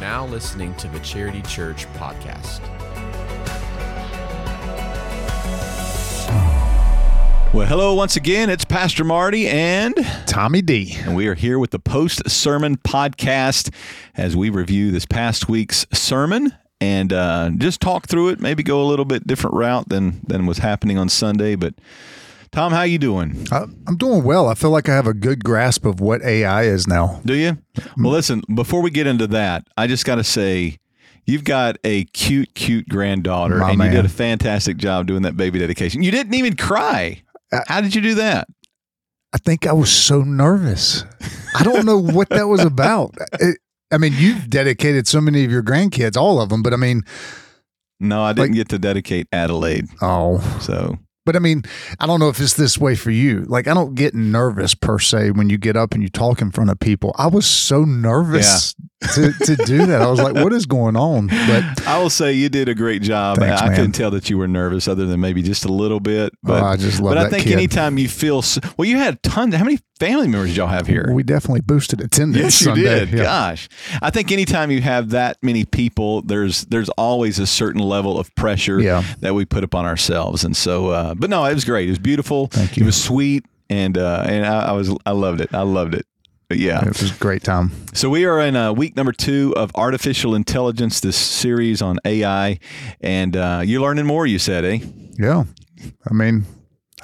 now listening to the Charity Church podcast. Well, hello once again. It's Pastor Marty and Tommy D. and we are here with the post sermon podcast as we review this past week's sermon and uh, just talk through it. Maybe go a little bit different route than than was happening on Sunday. But Tom, how you doing? I, I'm doing well. I feel like I have a good grasp of what AI is now. Do you? Well, listen. Before we get into that, I just got to say. You've got a cute, cute granddaughter, My and man. you did a fantastic job doing that baby dedication. You didn't even cry. Uh, How did you do that? I think I was so nervous. I don't know what that was about. It, I mean, you've dedicated so many of your grandkids, all of them, but I mean, No, I didn't Like- get to dedicate Adelaide. oh, So but I mean, I don't know if it's this way for you. Like, I don't get nervous per se when you get up and you talk in front of people. I was so nervous to, to do that. I was like, what is going on? But I will say you did a great job. Thanks, I man. couldn't tell that you were nervous, other than maybe just a little bit. But oh, I just love but I think kid. anytime you feel s well, you had tons. How many family members did y'all have here? we definitely boosted attendance Yes, you Sunday. did. Yeah. Gosh, I think anytime you have that many people, there's there's always a certain level of pressure Yeah. that we put upon ourselves. And so, uh, but no, it was great. It was beautiful. Thank you. It was sweet, and uh, and I, I was I loved it. I loved it. Yeah. It was a great time. So we are in uh, week number two of artificial intelligence, this series on AI, and uh, you're learning more. You said, eh? Yeah. I mean,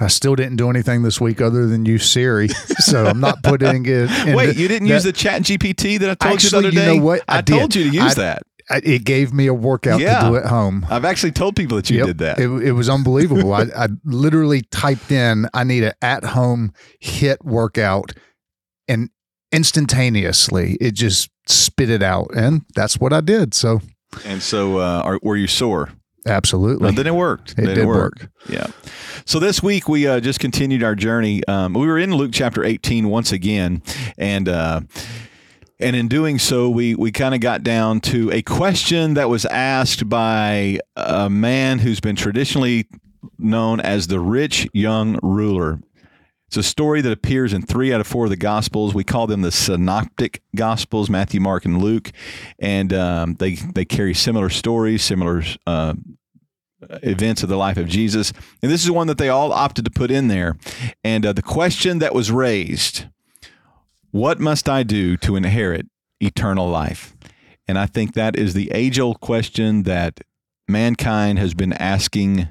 I still didn't do anything this week other than use Siri. So I'm not putting it. Wait, you didn't that- use the Chat GPT that I told Actually, you the you other day? know what? I, I told you to use I- that. I- It gave me a workout Yeah. to do at home. I've actually told people that you Yep. did that. It, it was unbelievable. I, I literally typed in, I need an at home HIIT workout, and instantaneously it just spit it out. And that's what I did. So, and so, uh, are, were you sore? absolutely. Well, then it worked. It Then did work. Yeah. So this week we uh, just continued our journey. Um, we were in Luke chapter 18 once again, and uh, and in doing so, we we kind of got down to a question that was asked by a man who's been traditionally known as the rich young ruler. It's a story that appears in three out of four of the Gospels. We call them the Synoptic Gospels: Matthew, Mark, and Luke, and um, they they carry similar stories, similar uh, events of the life of Jesus. And this is one that they all opted to put in there. And uh, the question that was raised: What must I do to inherit eternal life? And I think that is the age-old question that mankind has been asking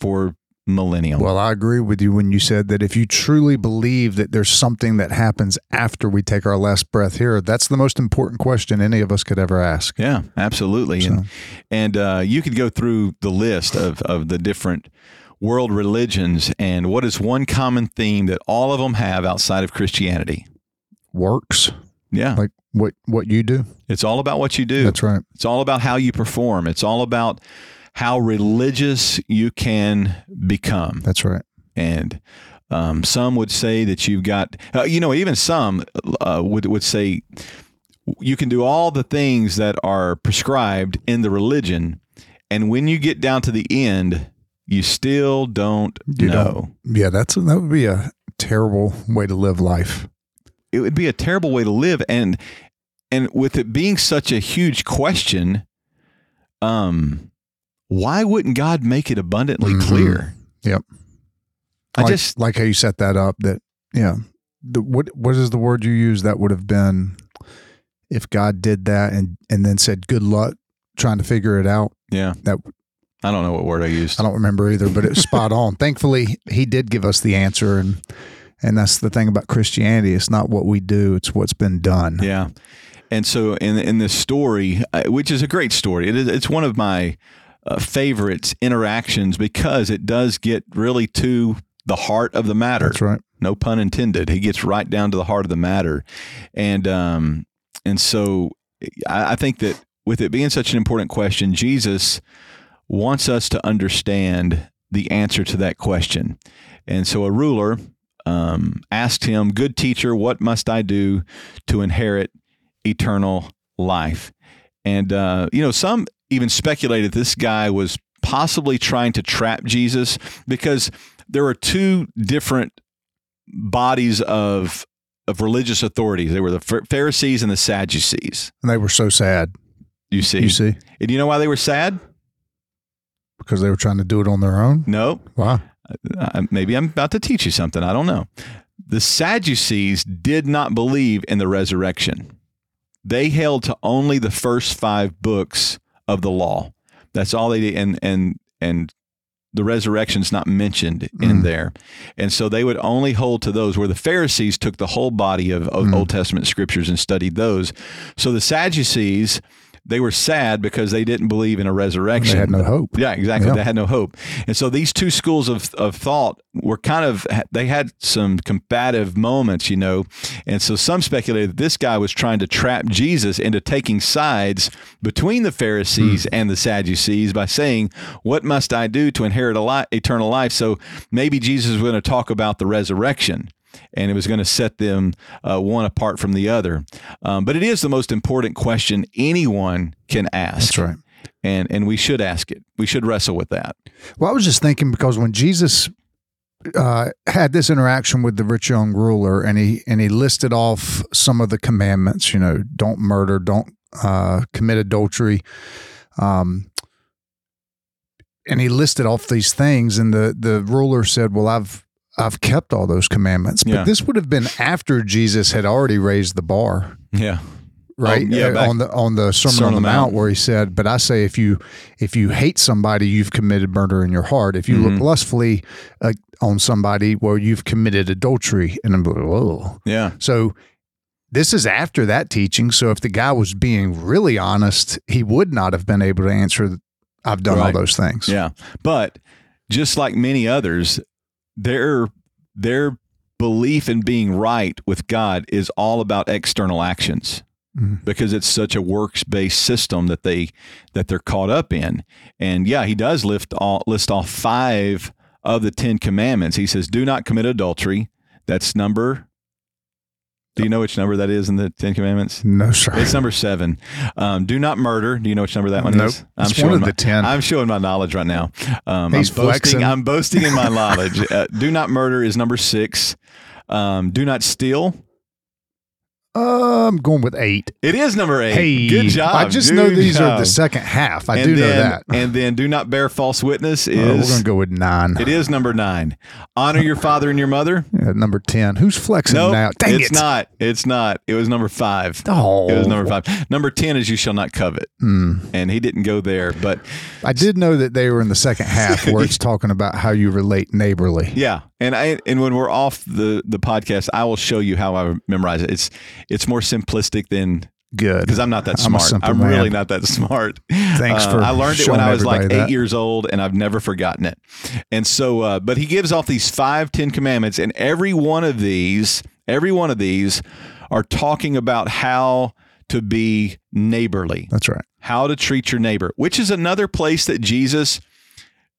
for millennium. Well, I agree with you when you said that if you truly believe that there's something that happens after we take our last breath here, that's the most important question any of us could ever ask. Yeah, absolutely. And and uh, you could go through the list of of the different world religions, and what is one common theme that all of them have outside of Christianity? Works Yeah, like what what you do. it's all about what you do. That's right. It's all about how you perform. It's all about how religious you can become. That's right. and um, some would say that you've got, uh, you know, even some uh, would would say you can do all the things that are prescribed in the religion, and when you get down to the end, you still don't You know. Yeah, that's that would be a terrible way to live life. It would be a terrible way to live, and and with it being such a huge question, um, why wouldn't God make it abundantly Mhm. clear? Yep. I like, just like how you set that up. That yeah. The, what what is the word you use? That would have been if God did that and and then said good luck trying to figure it out. yeah. That I don't know what word I used. I don't remember either, but it was spot on. Thankfully, he did give us the answer, and and that's the thing about Christianity. It's not what we do; it's what's been done. Yeah. And so in in this story, uh, which is a great story, it is it's one of my uh, favorites interactions because it does get really to the heart of the matter. That's right. No pun intended. He gets right down to the heart of the matter, and um and so I, I think that with it being such an important question, Jesus wants us to understand the answer to that question. And so a ruler um, asked him, Good teacher, what must I do to inherit eternal life? And, uh, you know, some even speculated this guy was possibly trying to trap Jesus because there are two different bodies of of religious authorities. They were the Pharisees and the Sadducees. And they were so sad. You see, You see, and you know why they were sad? because they were trying to do it on their own. No, why? uh, maybe I'm about to teach you something. I don't know. The Sadducees did not believe in the resurrection. They held to only the first five books of the law. That's all they did, and and and the resurrection's not mentioned in Mm. there, and so they would only hold to those. Where the Pharisees took the whole body of, of Mm. Old Testament scriptures and studied those. So the Sadducees, they were sad because they didn't believe in a resurrection. They had no hope. Yeah, exactly. Yeah. They had no hope. And so these two schools of, of thought were kind of, they had some combative moments, you know. And so some speculated that this guy was trying to trap Jesus into taking sides between the Pharisees hmm. and the Sadducees by saying, What must I do to inherit a li- eternal life? So maybe Jesus was going to talk about the resurrection. And it was going to set them uh, one apart from the other. Um, but it is the most important question anyone can ask That's right. and and we should ask it. We should wrestle with that. Well, I was just thinking because when Jesus uh, had this interaction with the rich young ruler, and he and he listed off some of the commandments, you know, don't murder, don't uh, commit adultery, um, and he listed off these things, and the the ruler said, "Well, I've I've kept all those commandments," Yeah. but this would have been after Jesus had already raised the bar. Yeah, right? Oh, yeah, on the on the sermon, Sermon on the mount, Mount. where he said but i say if you if you hate somebody you've committed murder in your heart. If you Mhm. look lustfully uh, on somebody well you've committed adultery. And i'm like whoa. Yeah, so this is after that teaching so if the guy was being really honest he would not have been able to answer i've done all those things. Yeah. But just like many others, their their belief in being right with God is all about external actions. Mhm. Because it's such a works based system that they that they're caught up in, and yeah, he does lift all, list off five of the Ten Commandments. He says, "Do not commit adultery." That's number. Do you know which number that is in the Ten Commandments? no sir It's number seven. Um, do not murder. Do you know which number that one Nope. is? It's showing one of my, the 10. I'm showing my knowledge right now. Um, He's I'm boasting. flexing. I'm boasting in my knowledge. Uh, do not murder is number six. Um, do not steal. Uh, i'm going with eight It is number eight. hey good job. i just Good know these are the second half i And do know that And then do not bear false witness Uh, we're is. gonna go with nine it is number nine. Honor your father and your mother. Yeah, number 10. Who's flexing No, now? Dang it's it. not. It's not. It was number five. Oh. It was number five. Number ten is you shall not covet, Hmm. and he didn't go there, but I did know that they were in the second half where it's talking about how you relate neighborly. Yeah, and I and when we're off the the podcast, I will show you how I memorize it. It's it's more simplistic than Good. because I'm not that I'm smart. I'm really not that smart. Thanks Uh, for I learned it when I was like eight that. years old, and I've never forgotten it. And so, uh, but he gives off these five Ten Commandments, and every one of these, every one of these, are talking about how to be neighborly That's right. how to treat your neighbor, which is another place that Jesus,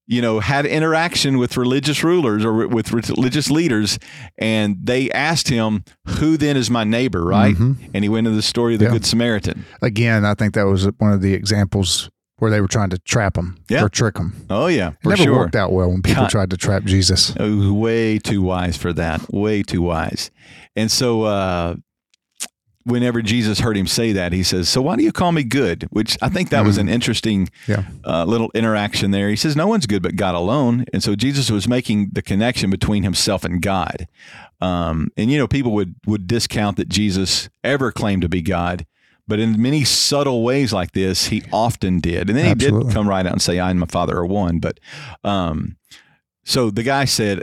you know, had interaction with religious rulers or with religious leaders, and they asked him, "Who then is my neighbor?" Right, Mhm. and he went into the story of the Yeah. Good Samaritan. Again, I think that was one of the examples where they were trying to trap him Yeah. or trick him. Oh yeah, It never sure. worked out well when people God. tried to trap Jesus. Oh, way too wise for that. Way too wise. And so, uh, whenever Jesus heard him say that, he says, "So why do you call me good?" Which I think that was an interesting Yeah. uh, little interaction there. He says, "No one's good but God alone," and so Jesus was making the connection between himself and God. Um, and you know, people would would discount that Jesus ever claimed to be God. But in many subtle ways like this, he often did. And then he did come right out and say, I and my father are one. But um, so the guy said,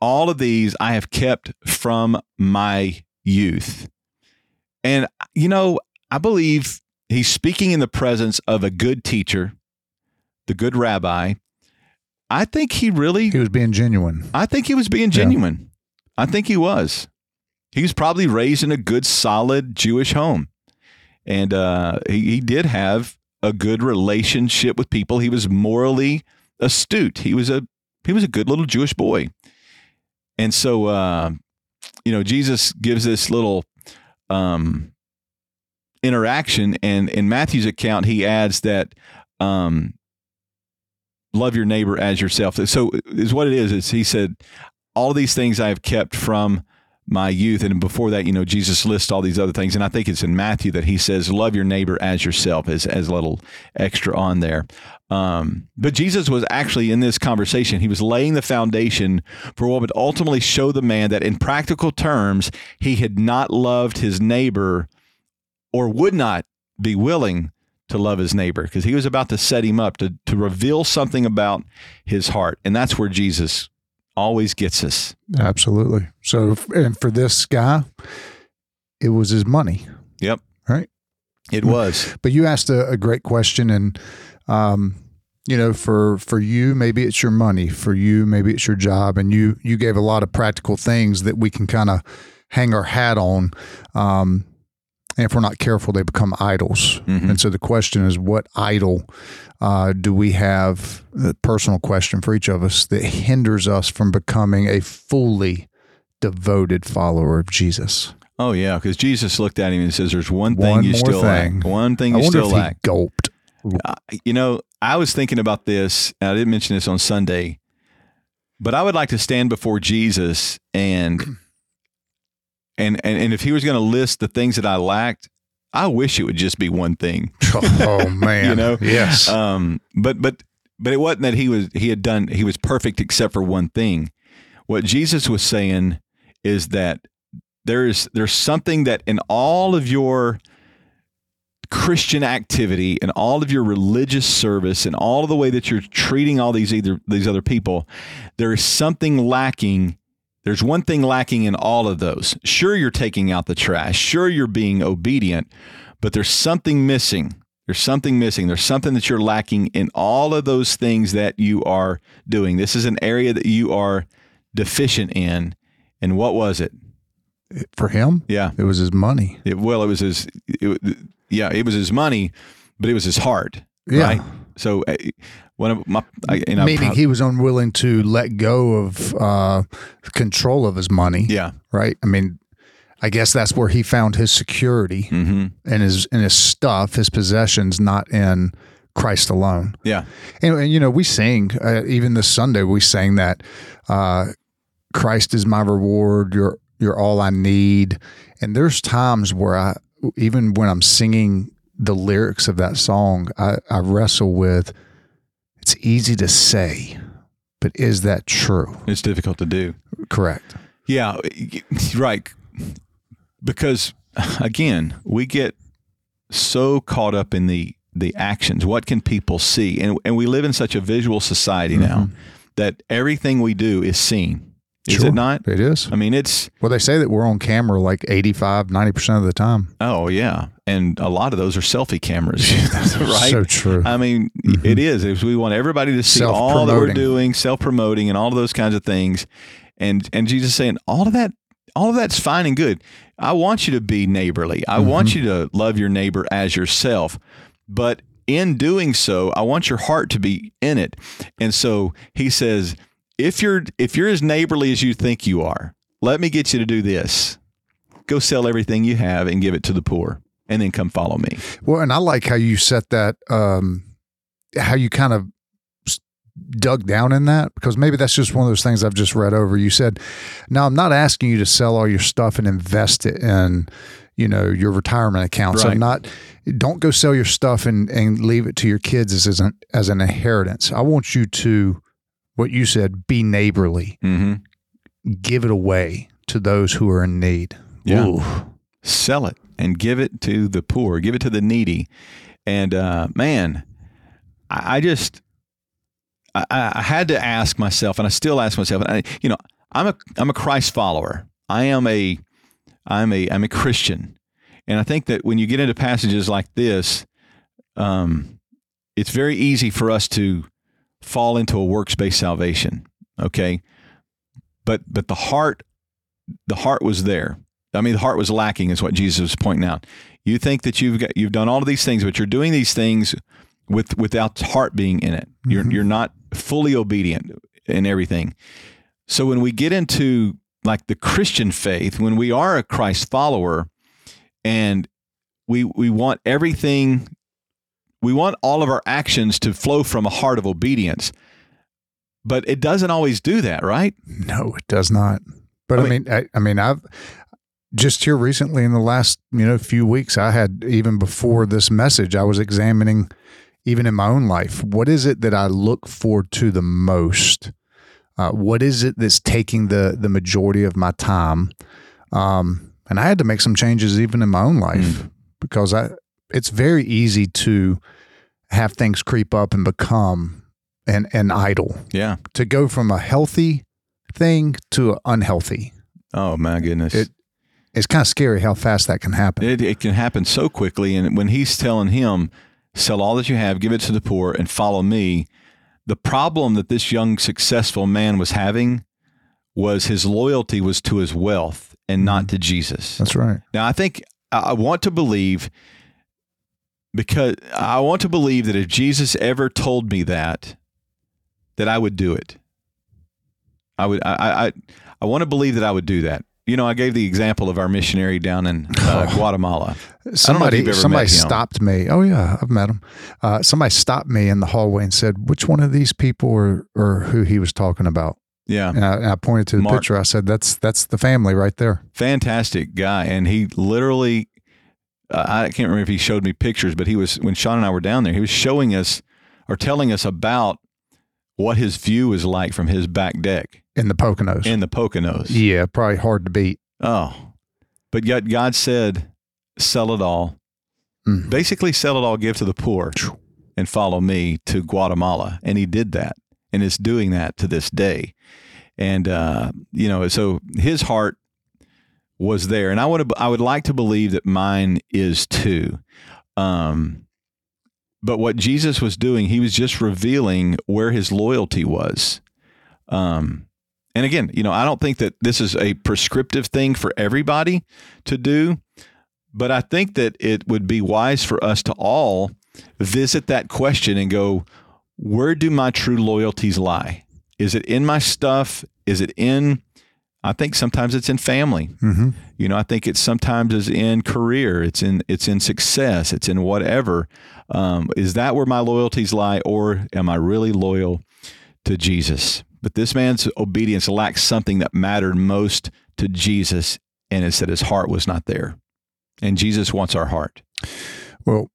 All of these I have kept from my youth. And, you know, I believe he's speaking in the presence of a good teacher, the good rabbi. I think he really, He was being genuine. I think he was being genuine. I think he was. He was probably raised in a good, solid Jewish home. And uh, he, he did have a good relationship with people. He was morally astute. He was a he was a good little Jewish boy. And so uh, you know, Jesus gives this little um, interaction, and in Matthew's account, he adds that um, love your neighbor as yourself. So is what it is. Is he said, all these things I have kept from my youth. And before that, you know, Jesus lists all these other things. And I think it's in Matthew that he says, love your neighbor as yourself, as, as a little extra on there. Um, but Jesus was actually in this conversation, he was laying the foundation for what would ultimately show the man that in practical terms, he had not loved his neighbor or would not be willing to love his neighbor because he was about to set him up to, to reveal something about his heart. And that's where Jesus always gets us. Absolutely. So, and for this guy, it was his money. Yep. Right. It was. But you asked a, a great question, and um, you know, for for you, maybe it's your money. For you, maybe it's your job, and you you gave a lot of practical things that we can kind of hang our hat on. Um, and if we're not careful, they become idols. Mhm. And so the question is, what idol uh, do we have? A personal question for each of us that hinders us from becoming a fully devoted follower of Jesus. Oh yeah, because Jesus looked at him and says, "There's one thing One you still thing. lack. One thing I you still lack." he gulped. Uh, you know, I was thinking about this. And I didn't mention this on Sunday, but I would like to stand before Jesus and and and, and if he was going to list the things that I lacked, I wish it would just be one thing. Oh man, You know? yes, Um, but but but it wasn't that he was he had done he was perfect except for one thing. What Jesus was saying is that there's there's something that in all of your Christian activity and all of your religious service and all of the way that you're treating all these either these other people, there is something lacking. There's one thing lacking in all of those. Sure, you're taking out the trash. Sure, you're being obedient, but there's something missing. There's something missing. There's something that you're lacking in all of those things that you are doing. This is an area that you are deficient in. And what was it? for him, Yeah. it was his money. It, well, it was his. It, yeah, it was his money, but it was his heart. Yeah. Right. So uh, one of my, and I Meaning he was unwilling to let go of uh, control of his money. yeah. Right. I mean, I guess that's where he found his security hmm and his and his stuff, his possessions, not in Christ alone. Yeah. And, and, you know, we sing uh, even this Sunday. We sang that uh, Christ is my reward. You're you're all I need. And there's times where I, even when I'm singing the lyrics of that song, I, I wrestle with. It's easy to say, but is that true? It's difficult to do. Correct. Yeah. Right. Because again, we get so caught up in the the actions. What can people see? And and we live in such a visual society now mm-hmm. that everything we do is seen. Is Sure. it not? It is. I mean, it's Well, they say that we're on camera like 85, 90% of the time. oh yeah, and a lot of those are selfie cameras, right? So true. I mean, mm-hmm. it is. If we want everybody to see all that we're doing, self promoting, and all of those kinds of things, and and Jesus saying all of that, all of that's fine and good. I want you to be neighborly. I mm-hmm. want you to love your neighbor as yourself, but in doing so, I want your heart to be in it. And so he says, if you're if you're as neighborly as you think you are, let me get you to do this. Go sell everything you have and give it to the poor, and then come follow me. Well, and I like how you set that, um, how you kind of dug down in that because maybe that's just one of those things I've just read over. You said, "Now I'm not asking you to sell all your stuff and invest it in, you know, your retirement accounts. Right. I'm not. Don't go sell your stuff and and leave it to your kids as as an as an inheritance. I want you to, what you said, be neighborly, Mm-hmm. give it away to those who are in need. Yeah. Ooh. sell it and give it to the poor, give it to the needy. And uh, man, I, I just I, I had to ask myself, and I still ask myself, I, you know, I'm a I'm a Christ follower. I am a I'm a I'm a Christian, and I think that when you get into passages like this, um, it's very easy for us to fall into a works based salvation. Okay, but but the heart the heart was there. I mean, the heart was lacking, is what Jesus was pointing out. You think that you've got you've done all of these things, but you're doing these things with without heart being in it. You're Mhm. you're not fully obedient in everything. So when we get into like the Christian faith, when we are a Christ follower, and we we want everything, we want all of our actions to flow from a heart of obedience. But it doesn't always do that, right? No, it does not. But I I mean- mean, I, I mean, I've just here recently in the last you know few weeks, I had even before this message, I was examining even in my own life, what is it that I look forward to the most? Uh, what is it that's taking the the majority of my time? Um, and I had to make some changes even in my own life because I it's very easy to have things creep up and become an an idol Yeah. to go from a healthy thing to an unhealthy. Oh my goodness. It- It's kind of scary how fast that can happen. It, it can happen so quickly. And when he's telling him, sell all that you have, give it to the poor, and follow me, the problem that this young, successful man was having was his loyalty was to his wealth and not mm-hmm. to Jesus. That's right. Now, I think I want to believe because I want to believe that if Jesus ever told me that, that I would do it. I would. I. I. I want to believe that I would do that. You know, I gave the example of our missionary down in uh, Guatemala. Somebody, somebody stopped me. Oh yeah, I've met him. Uh, somebody stopped me in the hallway and said, "Which one of these people or or who he was talking about?" Yeah, And I, and I pointed to the Mark. picture. I said, "That's that's the family right there." fantastic guy, and he literally. Uh, I can't remember if he showed me pictures, but he was when Sean and I were down there. He was showing us or telling us about what his view is like from his back deck In the Poconos. in the Poconos. yeah, probably hard to beat. Oh, but yet God said, "Sell it all." Mm. Basically, sell it all, give to the poor, and follow me to Guatemala. And he did that, and is doing that to this day. And uh, you know, so his heart was there, and I would I would like to believe that mine is too. Um, but what Jesus was doing, he was just revealing where his loyalty was. Um, and again, you know, I don't think that this is a prescriptive thing for everybody to do, but I think that it would be wise for us to all visit that question and go, where do my true loyalties lie? Is it in my stuff? Is it in I think sometimes it's in family. hmm You know, I think it's sometimes is in career. It's in it's in success. It's in whatever. Um, is that where my loyalties lie, or am I really loyal to Jesus? But this man's obedience lacked something that mattered most to Jesus, and it's that his heart was not there. And Jesus wants our heart. Well,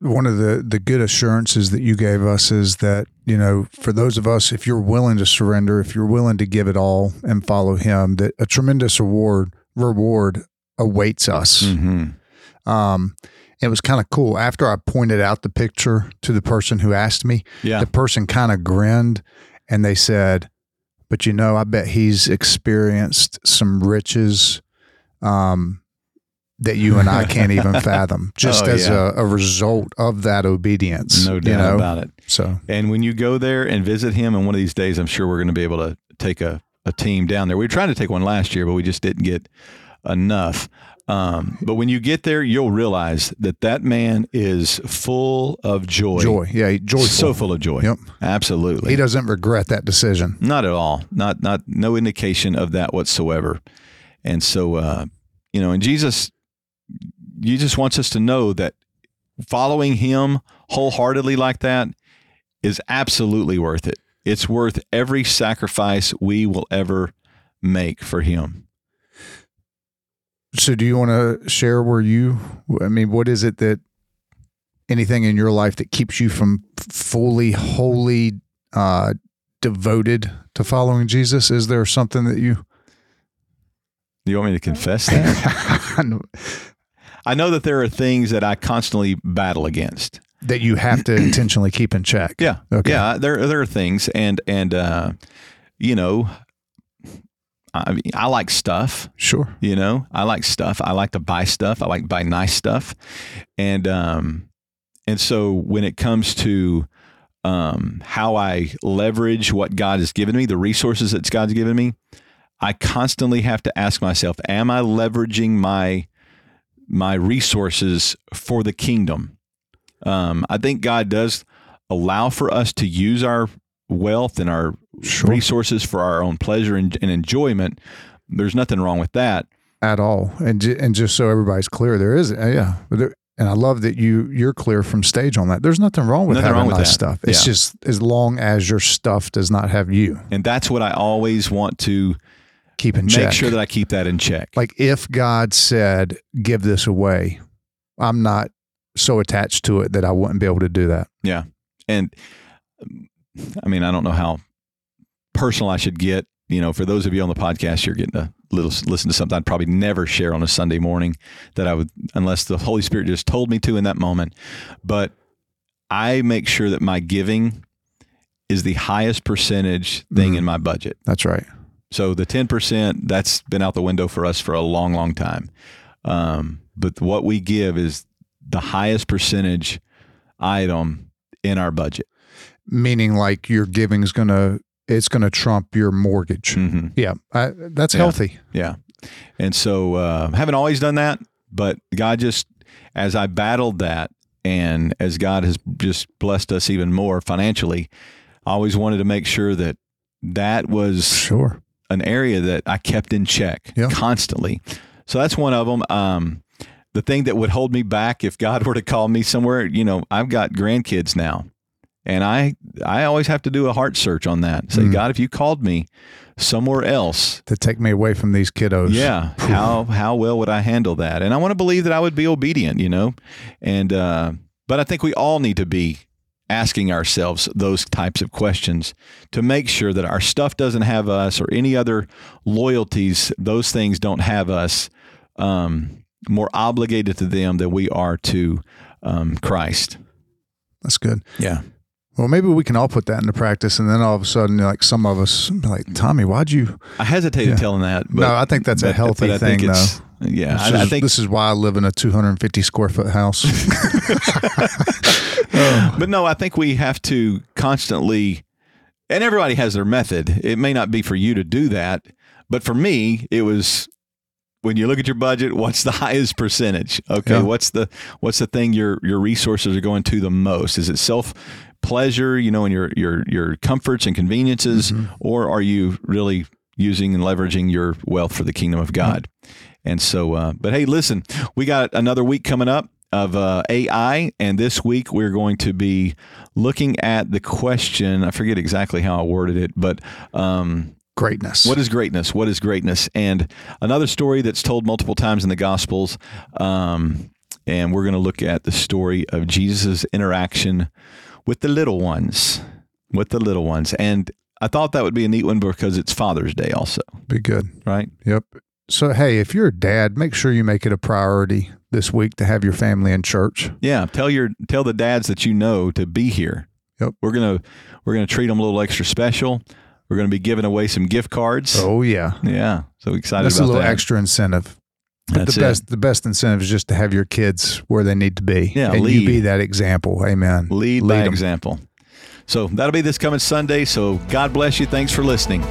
one of the the good assurances that you gave us is that you know for those of us, if you're willing to surrender, if you're willing to give it all and follow Him, that a tremendous reward reward awaits us. Mm-hmm. Um, it was kind of cool. After I pointed out the picture to the person who asked me, Yeah. the person kind of grinned and they said, But you know, I bet he's experienced some riches um, that you and I can't even fathom just Oh, as yeah. a, a result of that obedience. no you doubt know? about it. So, And when you go there and visit him, and one of these days, I'm sure we're going to be able to take a, a team down there. We tried to take one last year, but we just didn't get enough. Um, but when you get there, you'll realize that that man is full of joy. joy. Yeah, joyful. So full of joy. Yep. Absolutely. He doesn't regret that decision. Not at all. Not not no indication of that whatsoever. And so uh, you know, and Jesus Jesus wants us to know that following him wholeheartedly like that is absolutely worth it. It's worth every sacrifice we will ever make for him. So, do you want to share where you, I mean, what is it that anything in your life that keeps you from fully, wholly uh, devoted to following Jesus? Is there something that you, Do you want me to confess that? I know that there are things that I constantly battle against. that you have to intentionally keep in check? Yeah. Okay. Yeah. There there are things and and uh, you know I mean, I like stuff. Sure. You know, I like stuff. I like to buy stuff. I like to buy nice stuff, and um, and so when it comes to um, how I leverage what God has given me, the resources that God's given me, I constantly have to ask myself: Am I leveraging my my resources for the kingdom? Um, I think God does allow for us to use our wealth and our Sure. resources for our own pleasure and, and enjoyment. There's nothing wrong with that. At all. And, ju- and just so everybody's clear, there is, uh, yeah. But there, and I love that you you're clear from stage on that. There's nothing wrong with Nothing having wrong with nice that. stuff. It's Yeah. just as long as your stuff does not have you. And that's what I always want to keep in make check. Make sure that I keep that in check. like if God said, "Give this away," I'm not so attached to it that I wouldn't be able to do that. Yeah. And I mean, I don't know how personal I should get. You know, for those of you on the podcast, you're getting a little listen to something I'd probably never share on a Sunday morning that I would, unless the Holy Spirit just told me to in that moment. But I make sure that my giving is the highest percentage thing Mhm. in my budget. That's right. So the 10%, that's been out the window for us for a long, long time. Um, but what we give is the highest percentage item in our budget. Meaning, like your giving is gonna it's gonna trump your mortgage. hmm Yeah, I, that's Yeah. healthy. Yeah. And so uh, haven't always done that, but God just, as I battled that and as God has just blessed us even more financially, I always wanted to make sure that that was Sure. An area that I kept in check Yeah. constantly. So that's one of them. Um, the thing that would hold me back if God were to call me somewhere, you know, I've got grandkids now, and I I always have to do a heart search on that. Say, Mm. God, if you called me somewhere else, To take me away from these kiddos. yeah, how how well would I handle that? And I want to believe that I would be obedient, you know, and uh, but I think we all need to be asking ourselves those types of questions to make sure that our stuff doesn't have us or any other loyalties those things don't have us um, more obligated to them than we are to um, christ That's good. yeah Well, maybe we can all put that into practice, and then all of a sudden, like some of us, like Tommy, why'd you? i hesitated Yeah. telling that but, no, I think that's a healthy but thing, though. Yeah This I, I think this is why I live in a 250 square foot house. Oh. but no, I think we have to constantly, and everybody has their method. It may not be for you to do that, but for me, it was when you look at your budget, what's the highest percentage? Okay, Yeah. what's the what's the thing your your resources are going to the most? Is it self pleasure, you know, and your your your comforts and conveniences, mm-hmm. or are you really using and leveraging your wealth for the kingdom of God? And so, uh, but hey, listen, we got another week coming up of uh, AI, and this week we're going to be looking at the question. I forget exactly how I worded it, but um, Greatness. what is greatness? What is greatness? And another story that's told multiple times in the Gospels. Um, and we're going to look at the story of Jesus' interaction with the little ones, with the little ones. And I thought that would be a neat one because it's Father's Day, also, Be good. right? Yep. So, hey, if you're a dad, make sure you make it a priority this week to have your family in church. Yeah, tell your tell the dads that you know to be here. Yep. We're gonna we're gonna treat them a little extra special. We're gonna be giving away some gift cards. Oh yeah, Yeah, so excited that's a little that. extra incentive. But That's the it. best, the best incentive is just to have your kids where they need to be. Yeah, and lead. you be that example. Amen. Lead by 'em. example. So that'll be this coming Sunday. So God bless you. Thanks for listening.